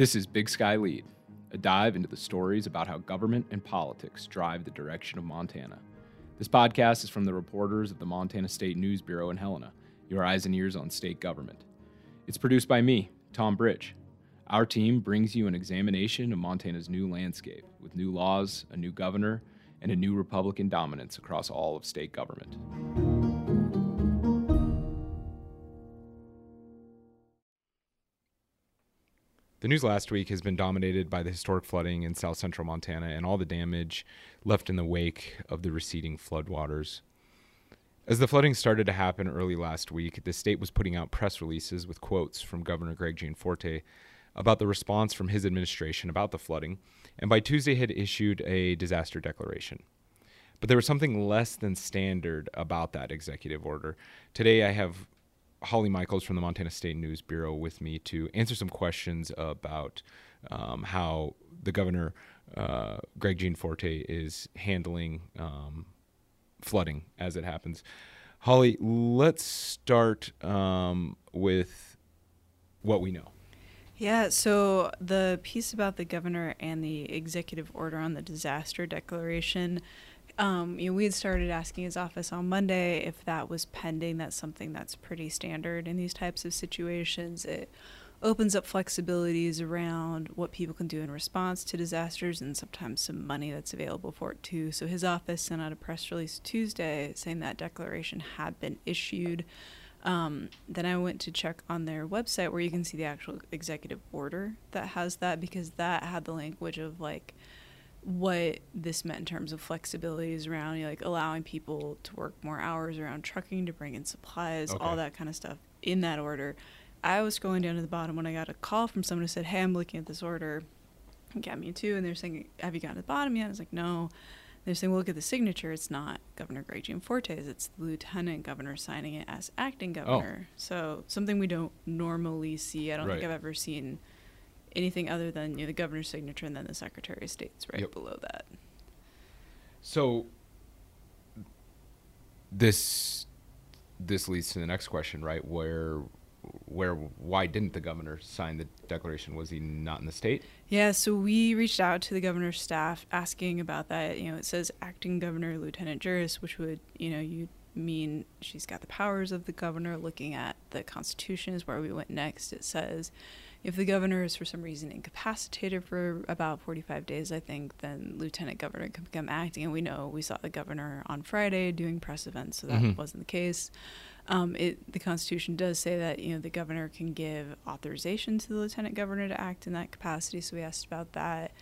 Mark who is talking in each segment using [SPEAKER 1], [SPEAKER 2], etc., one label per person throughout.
[SPEAKER 1] This is Big Sky Lede, a dive into the stories about how government and politics drive the direction of Montana. This podcast is from the reporters of the Montana State News Bureau in Helena, your eyes and ears on state government. It's produced by me, Tom Bridge. Our team brings you an examination of Montana's new landscape with new laws, a new governor, and a new Republican dominance across all of state government. The news last week has been dominated by the historic flooding in south central Montana and all the damage left in the wake of the receding floodwaters. As the flooding started to happen early last week, the state was putting out press releases with quotes from Governor Greg Gianforte about the response from his administration about the flooding, and by Tuesday had issued a disaster declaration. But there was something less than standard about that executive order. Today I have Holly Michels from the Montana State News Bureau with me to answer some questions about um, how the governor, uh, Greg Gianforte, is handling um, flooding as it happens. Holly, let's start um, with what we know.
[SPEAKER 2] Yeah, so the piece about the governor and the executive order on the disaster declaration um, you know, we had started asking his office on Monday if that was pending. That's something that's pretty standard in these types of situations. It opens up flexibilities around what people can do in response to disasters and sometimes some money that's available for it too. So his office sent out a press release Tuesday saying that declaration had been issued. Um, then I went to check on their website where you can see the actual executive order that has that because that had the language of like what this meant in terms of flexibilities around you know, like allowing people to work more hours around trucking to bring in supplies, okay. all that kind of stuff in that order. I was scrolling down to the bottom when I got a call from someone who said, "Hey, I'm looking at this order." And got me too, and they're saying, "Have you gotten to the bottom yet?" I was like, "No." They're saying, well, look at the signature. It's not Governor Greg Gianforte's. It's the lieutenant governor signing it as acting oh. governor. Oh. So something we don't normally see. I don't right. think I've ever seen anything other than you know, the governor's signature and then the secretary of state's right yep. below that.
[SPEAKER 1] So this this leads to the next question, right? Where where why didn't the governor sign the declaration? Was he not in the state?
[SPEAKER 2] Yeah, so we reached out to the governor's staff asking about that. You know, it says acting governor lieutenant Juras, which would, you know, you mean she's got the powers of the governor. Looking at the constitution is where we went next. It says if the governor is for some reason incapacitated for about 45 days, I think, then lieutenant governor can become acting. And we know we saw the governor on Friday doing press events, so that mm-hmm. wasn't the case. Um, it, the Constitution does say that you know the governor can give authorization to the lieutenant governor to act in that capacity. So we asked about that,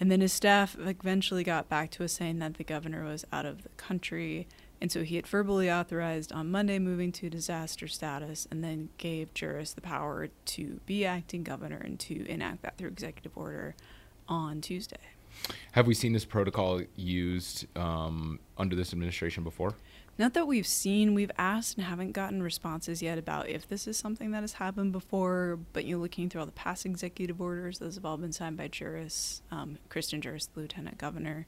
[SPEAKER 2] and then his staff eventually got back to us saying that the governor was out of the country and so he had verbally authorized on Monday moving to disaster status and then gave Juras the power to be acting governor and to enact that through executive order on Tuesday.
[SPEAKER 1] Have we seen this protocol used um, under this administration before?
[SPEAKER 2] Not that we've seen. We've asked and haven't gotten responses yet about if this is something that has happened before. But you're looking through all the past executive orders; those have all been signed by Juras, um, Kristen Juras, the lieutenant governor.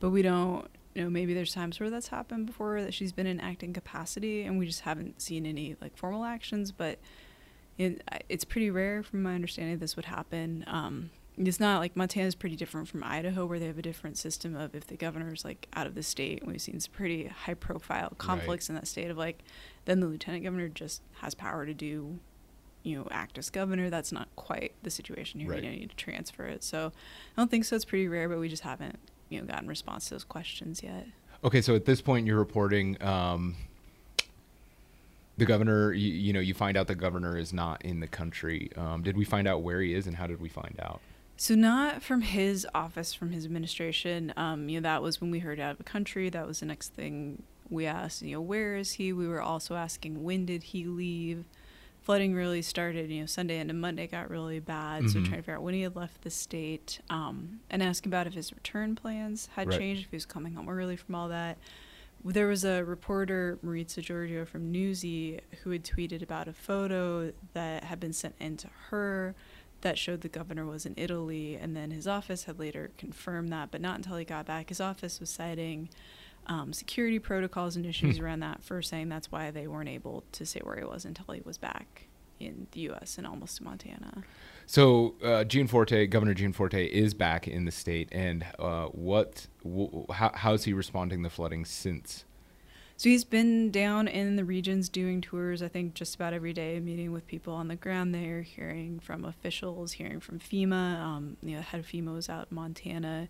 [SPEAKER 2] But we don't you know maybe there's times where that's happened before that she's been in acting capacity and we just haven't seen any like formal actions but it, it's pretty rare from my understanding this would happen um, it's not like Montana's pretty different from Idaho, where they have a different system of if the governor's like out of the state. and We've seen some pretty high profile conflicts right. in that state of like, then the lieutenant governor just has power to do, you know, act as governor. That's not quite the situation here. Right. You need to transfer it. So I don't think so. It's pretty rare, but we just haven't you know gotten response to those questions yet.
[SPEAKER 1] Okay, so at this point you're reporting um, the governor. You, you, know, you find out the governor is not in the country. Um, did we find out where he is, and how did we find out?
[SPEAKER 2] So not from his office, from his administration. Um, you know, that was when we heard out of the country. That was the next thing we asked. You know, where is he? We were also asking when did he leave flooding really started, you know, Sunday into Monday got really bad. Mm-hmm. So trying to figure out when he had left the state um, and asking about if his return plans had right. changed, if he was coming home early from all that. There was a reporter, Maritsa Georgiou from Newsy, who had tweeted about a photo that had been sent in to her that showed the governor was in Italy, and then his office had later confirmed that, but not until he got back. His office was citing um, security protocols and issues hmm. around that for saying that's why they weren't able to say where he was until he was back in the U.S. and almost to Montana.
[SPEAKER 1] So uh, Gianforte, Governor Gianforte, is back in the state, and uh, what? W- how, how's he responding to the flooding since?
[SPEAKER 2] So he's been down in the regions doing tours. I think just about every day, meeting with people on the ground there, hearing from officials, hearing from FEMA. Um, you know, head of FEMA was out in Montana,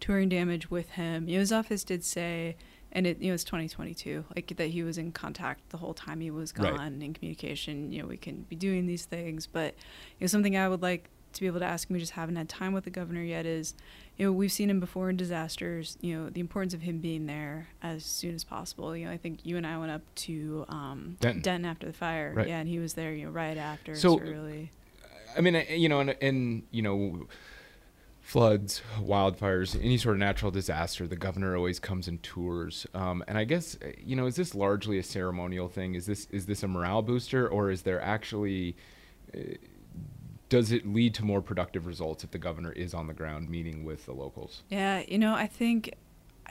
[SPEAKER 2] touring damage with him. You know, his office did say and it you know it's 2022 like that he was in contact the whole time he was gone right. in communication you know we can be doing these things but you know something i would like to be able to ask him we just haven't had time with the governor yet is you know we've seen him before in disasters you know the importance of him being there as soon as possible you know i think you and i went up to um, denton. denton. after the fire right. yeah and he was there you know right after
[SPEAKER 1] so early i mean you know and, and you know floods, wildfires, any sort of natural disaster, the governor always comes and tours. Um, and I guess you know, is this largely a ceremonial thing? Is this is this a morale booster, or is there actually uh, does it lead to more productive results if the governor is on the ground meeting with the locals?
[SPEAKER 2] Yeah, you know, I think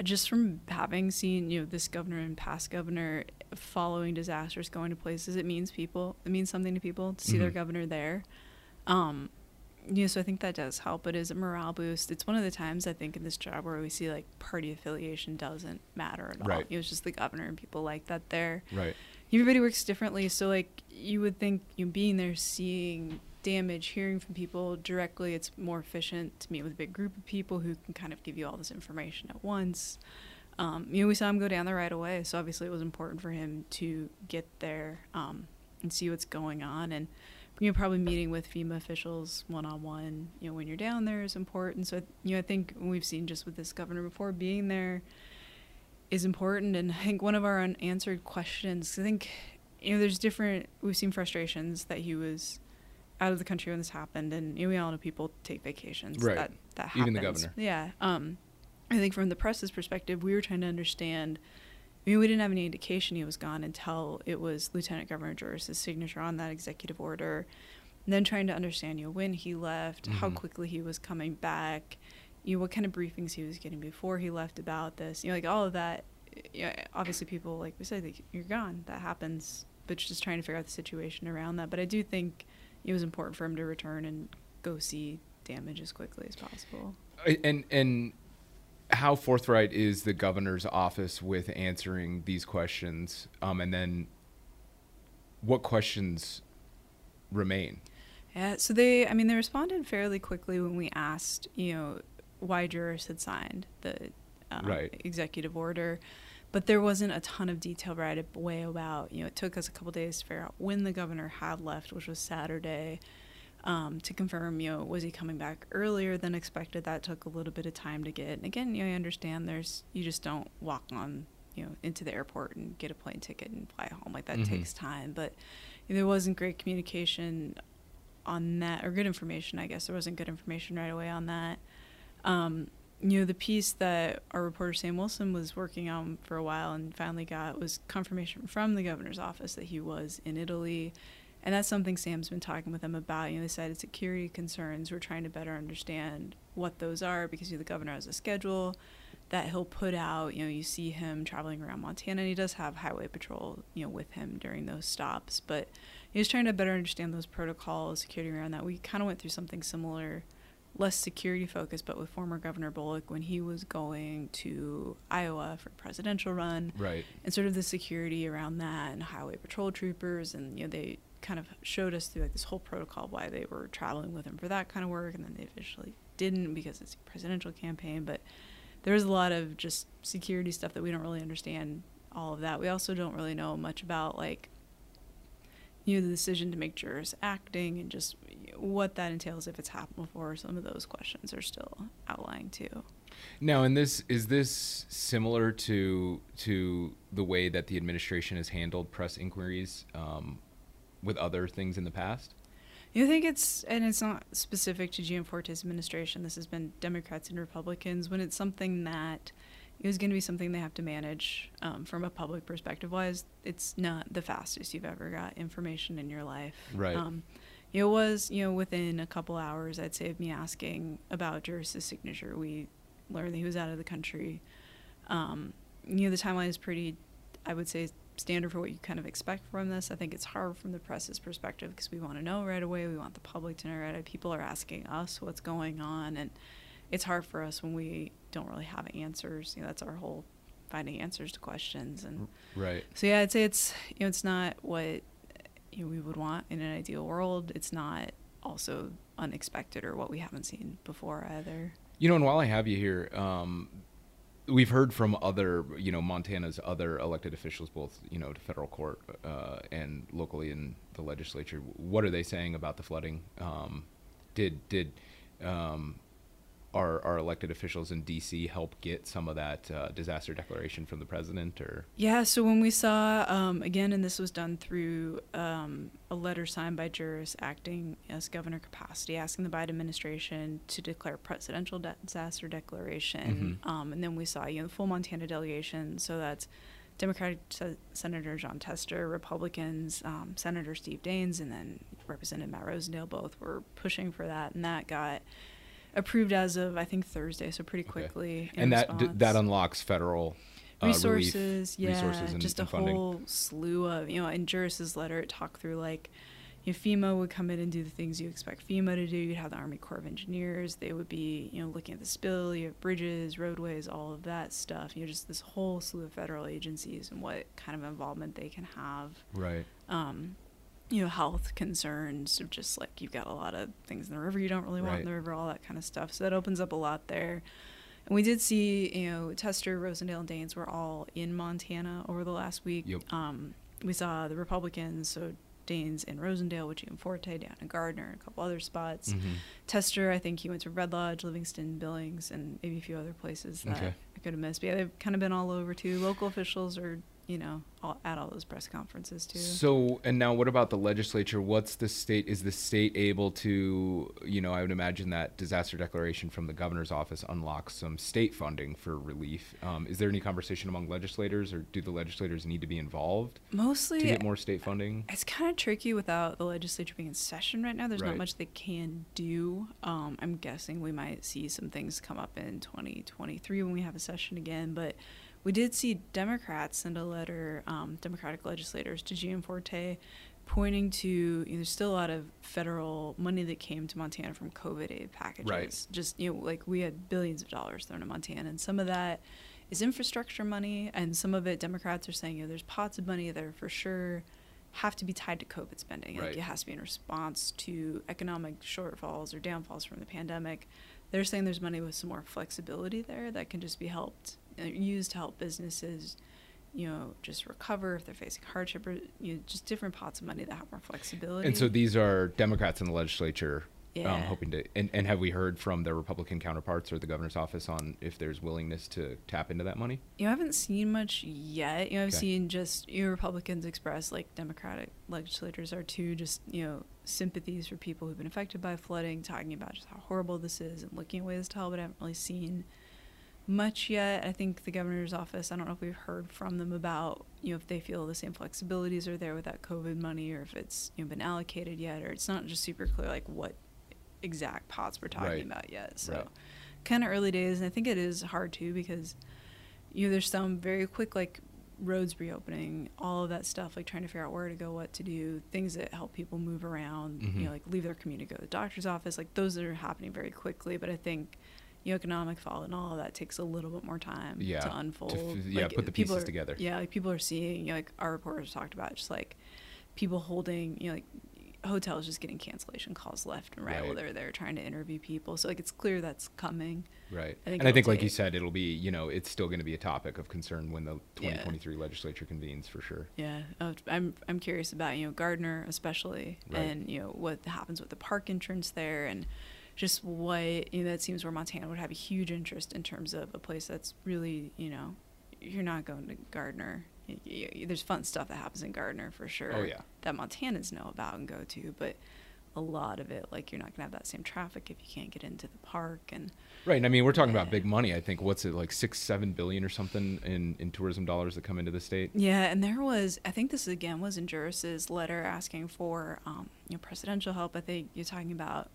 [SPEAKER 2] just from having seen you know this governor and past governor following disasters, going to places, it means people. It means something to people to see mm-hmm. their governor there. Um, yeah, so I think that does help. It is a morale boost. It's one of the times I think in this job where we see like party affiliation doesn't matter at all. Right. It was just the governor and people like that there.
[SPEAKER 1] Right.
[SPEAKER 2] Everybody works differently, so like you would think you know, being there, seeing damage, hearing from people directly, it's more efficient to meet with a big group of people who can kind of give you all this information at once. Um, you know, we saw him go down there right away, so obviously it was important for him to get there um, and see what's going on and you know, probably meeting with FEMA officials one on one, you know, when you're down there is important. So, you know, I think we've seen just with this governor before, being there is important. And I think one of our unanswered questions, I think, you know, there's different, we've seen frustrations that he was out of the country when this happened. And, you know, we all know people take vacations.
[SPEAKER 1] Right.
[SPEAKER 2] That, that happens.
[SPEAKER 1] Even the governor.
[SPEAKER 2] Yeah. Um, I think from the press's perspective, we were trying to understand – I mean, we didn't have any indication he was gone until it was Lieutenant Governor Juras' signature on that executive order. And then trying to understand, you know, when he left, mm-hmm. how quickly he was coming back, you know, what kind of briefings he was getting before he left about this, you know, like all of that. You know, obviously, people like we said, like, you're gone. That happens, but just trying to figure out the situation around that. But I do think it was important for him to return and go see damage as quickly as possible.
[SPEAKER 1] And and how forthright is the governor's office with answering these questions? Um, and then what questions remain?
[SPEAKER 2] Yeah, so they, I mean, they responded fairly quickly when we asked, you know, why Juras had signed the um, right. executive order. But there wasn't a ton of detail right away about, you know, it took us a couple days to figure out when the governor had left, which was Saturday um, to confirm, you know, was he coming back earlier than expected? That took a little bit of time to get. And again, you know, I understand there's you just don't walk on, you know, into the airport and get a plane ticket and fly home. Like that mm-hmm. takes time. But there wasn't great communication on that, or good information, I guess. There wasn't good information right away on that. Um, you know, the piece that our reporter Sam Wilson was working on for a while and finally got was confirmation from the governor's office that he was in Italy and that's something Sam's been talking with them about. You know, they said security concerns. We're trying to better understand what those are because you know, the governor has a schedule that he'll put out. You know, you see him traveling around Montana, and he does have highway patrol, you know, with him during those stops. But he's trying to better understand those protocols, security around that. We kind of went through something similar, less security focused, but with former Governor Bullock when he was going to Iowa for a presidential run,
[SPEAKER 1] right?
[SPEAKER 2] And sort of the security around that, and highway patrol troopers, and you know they kind of showed us through like this whole protocol why they were traveling with him for that kind of work, and then they officially didn't because it's a presidential campaign. But there's a lot of just security stuff that we don't really understand. All of that. We also don't really know much about like you know the decision to make Juras acting and just what that entails if it's happened before. Some of those questions are still outlying too.
[SPEAKER 1] Now, and this is this similar to to the way that the administration has handled press inquiries um, with other things in the past?
[SPEAKER 2] You think it's, and it's not specific to Gianforte's administration. This has been Democrats and Republicans. When it's something that is going to be something they have to manage um, from a public perspective wise, it's not the fastest you've ever got information in your life.
[SPEAKER 1] Right. Um,
[SPEAKER 2] it was, you know, within a couple hours, I'd say, of me asking about Juras's signature, we learned that he was out of the country. Um, you know, the timeline is pretty, I would say, standard for what you kind of expect from this. I think it's hard from the press's perspective because we want to know right away. We want the public to know right away. People are asking us what's going on, and it's hard for us when we don't really have answers. You know, that's our whole finding answers to questions. And
[SPEAKER 1] right.
[SPEAKER 2] So yeah, I'd say it's you know it's not what you know, we would want in an ideal world. It's not also unexpected or what we haven't seen before either.
[SPEAKER 1] You know, and while I have you here, um, we've heard from other, you know, Montana's other elected officials, both you know, to federal court uh, and locally in the legislature. What are they saying about the flooding? Um, did did um, our, our elected officials in D.C. help get some of that uh, disaster declaration from the president, or
[SPEAKER 2] yeah. So when we saw um, again, and this was done through um, a letter signed by Juras acting as governor capacity, asking the Biden administration to declare presidential de- disaster declaration, mm-hmm. um, and then we saw you know the full Montana delegation. So that's Democratic Se- Senator Jon Tester, Republicans um, Senator Steve Daines, and then Representative Matt Rosendale. Both were pushing for that, and that got approved as of I think Thursday, so pretty quickly.
[SPEAKER 1] Okay. And that d- that unlocks federal uh,
[SPEAKER 2] resources,
[SPEAKER 1] relief,
[SPEAKER 2] yeah,
[SPEAKER 1] resources and,
[SPEAKER 2] just a
[SPEAKER 1] funding.
[SPEAKER 2] whole slew of you know. In Juras's letter, it talked through like. You know, FEMA would come in and do the things you expect FEMA to do. You'd have the Army Corps of Engineers. They would be, you know, looking at the spill. You have bridges, roadways, all of that stuff. You know, just this whole slew of federal agencies and what kind of involvement they can have.
[SPEAKER 1] Right.
[SPEAKER 2] Um, you know health concerns of just like you've got a lot of things in the river you don't really want
[SPEAKER 1] right.
[SPEAKER 2] in the river all that kind of stuff so that opens up a lot there and we did see you know tester rosendale and daines were all in montana over the last week
[SPEAKER 1] yep.
[SPEAKER 2] um, we saw the republicans so Daines in rosendale with gianforte down in gardiner and a couple other spots
[SPEAKER 1] mm-hmm.
[SPEAKER 2] tester i think he went to red lodge livingston billings and maybe a few other places that
[SPEAKER 1] okay.
[SPEAKER 2] i could have missed but yeah they've kind of been all over too local officials are you know, all, at all those press conferences too.
[SPEAKER 1] So, and now what about the legislature? What's the state? Is the state able to, you know, I would imagine that disaster declaration from the governor's office unlocks some state funding for relief. Um, is there any conversation among legislators, or do the legislators need to be involved?
[SPEAKER 2] Mostly
[SPEAKER 1] to get more state funding.
[SPEAKER 2] It's kind of tricky without the legislature being in session right now. There's
[SPEAKER 1] right.
[SPEAKER 2] not much they can do. Um, I'm guessing we might see some things come up in 2023 when we have a session again, but we did see Democrats send a letter, um, Democratic legislators, to Gianforte, pointing to you know, there's still a lot of federal money that came to Montana from COVID aid packages.
[SPEAKER 1] Right.
[SPEAKER 2] Just you know, like we had billions of dollars thrown to Montana, and some of that is infrastructure money, and some of it Democrats are saying you know there's pots of money there for sure have to be tied to COVID spending.
[SPEAKER 1] Right.
[SPEAKER 2] Like it has to be in response to economic shortfalls or downfalls from the pandemic. They're saying there's money with some more flexibility there that can just be helped used to help businesses you know just recover if they're facing hardship or you know just different pots of money that have more flexibility
[SPEAKER 1] And so these are Democrats in the legislature um, hoping to. And, and have we heard from their Republican counterparts or the governor's office on if there's willingness to tap into that money?
[SPEAKER 2] you know, I haven't seen much yet. You know, I've
[SPEAKER 1] Okay.
[SPEAKER 2] seen just you know, Republicans express like Democratic legislators are too, just you know, sympathies for people who've been affected by flooding, talking about just how horrible this is and looking at ways to help. But I haven't really seen much yet. I think the governor's office. I don't know if we've heard from them about you know if they feel the same flexibilities are there with that COVID money, or if it's you know been allocated yet, or it's not just super clear like what exact pots we're talking
[SPEAKER 1] Right.
[SPEAKER 2] about yet. So
[SPEAKER 1] Right.
[SPEAKER 2] kind of early days, and I think it is hard too because you know there's some very quick like roads reopening, all of that stuff, like trying to figure out where to go, what to do, things that help people move around,
[SPEAKER 1] Mhm.
[SPEAKER 2] you know, like leave their community, go to the doctor's office, like those are happening very quickly. But I think you know, economic fallout and all of that takes a little bit more time
[SPEAKER 1] Yeah,
[SPEAKER 2] to
[SPEAKER 1] to
[SPEAKER 2] unfold.
[SPEAKER 1] f- yeah,
[SPEAKER 2] Like,
[SPEAKER 1] put the pieces
[SPEAKER 2] are-
[SPEAKER 1] together.
[SPEAKER 2] Yeah, like people are seeing, you know, like our reporters talked about, just like people holding, you know, like hotels just getting cancellation calls left and right, while they're there trying to interview people. So like it's clear that's coming.
[SPEAKER 1] Right.
[SPEAKER 2] I
[SPEAKER 1] and I think, like you said, it'll be, you know, it's still going to be a topic of concern when the 2023 legislature convenes for sure.
[SPEAKER 2] Yeah, uh, I'm I'm curious about you know Gardiner especially,
[SPEAKER 1] Right.
[SPEAKER 2] and you know what happens with the park entrance there, and just what you know that seems where Montana would have a huge interest in terms of a place that's really you know you're not going to Gardiner. There's fun stuff that happens in Gardiner for sure.
[SPEAKER 1] Oh, yeah.
[SPEAKER 2] that Montanans know about and go to, but a lot of it like you're not gonna have that same traffic if you can't get into the park and
[SPEAKER 1] Right. And I mean, we're talking about big money. I think, what's it, like six, seven billion or something in, in tourism dollars that come into the state?
[SPEAKER 2] Yeah, and there was I think this again was in Juras's letter asking for um, you know presidential help. I think you're talking about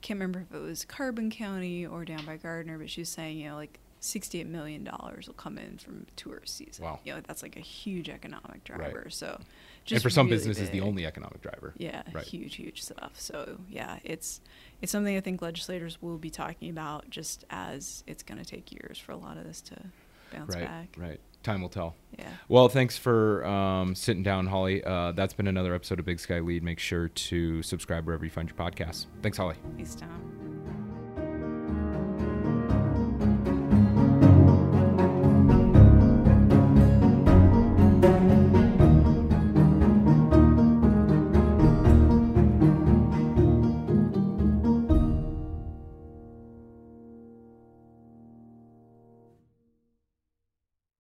[SPEAKER 2] can't remember if it was Carbon County or down by Gardiner, but she was saying you know like 68 million dollars will come in from tourist season.
[SPEAKER 1] Wow.
[SPEAKER 2] You know, that's like a huge economic driver. So,
[SPEAKER 1] and
[SPEAKER 2] just
[SPEAKER 1] for some
[SPEAKER 2] really
[SPEAKER 1] businesses, the only economic driver.
[SPEAKER 2] Yeah,
[SPEAKER 1] Right.
[SPEAKER 2] huge, huge stuff. So yeah, it's it's something I think legislators will be talking about, just as it's going to take years for a lot of this to bounce
[SPEAKER 1] Right.
[SPEAKER 2] back.
[SPEAKER 1] Right. Time will tell.
[SPEAKER 2] Yeah.
[SPEAKER 1] Well, thanks for um, sitting down, Holly. Uh, that's been another episode of Big Sky Lede. Make sure to subscribe wherever you find your podcasts. Thanks, Holly.
[SPEAKER 2] Thanks, Tom.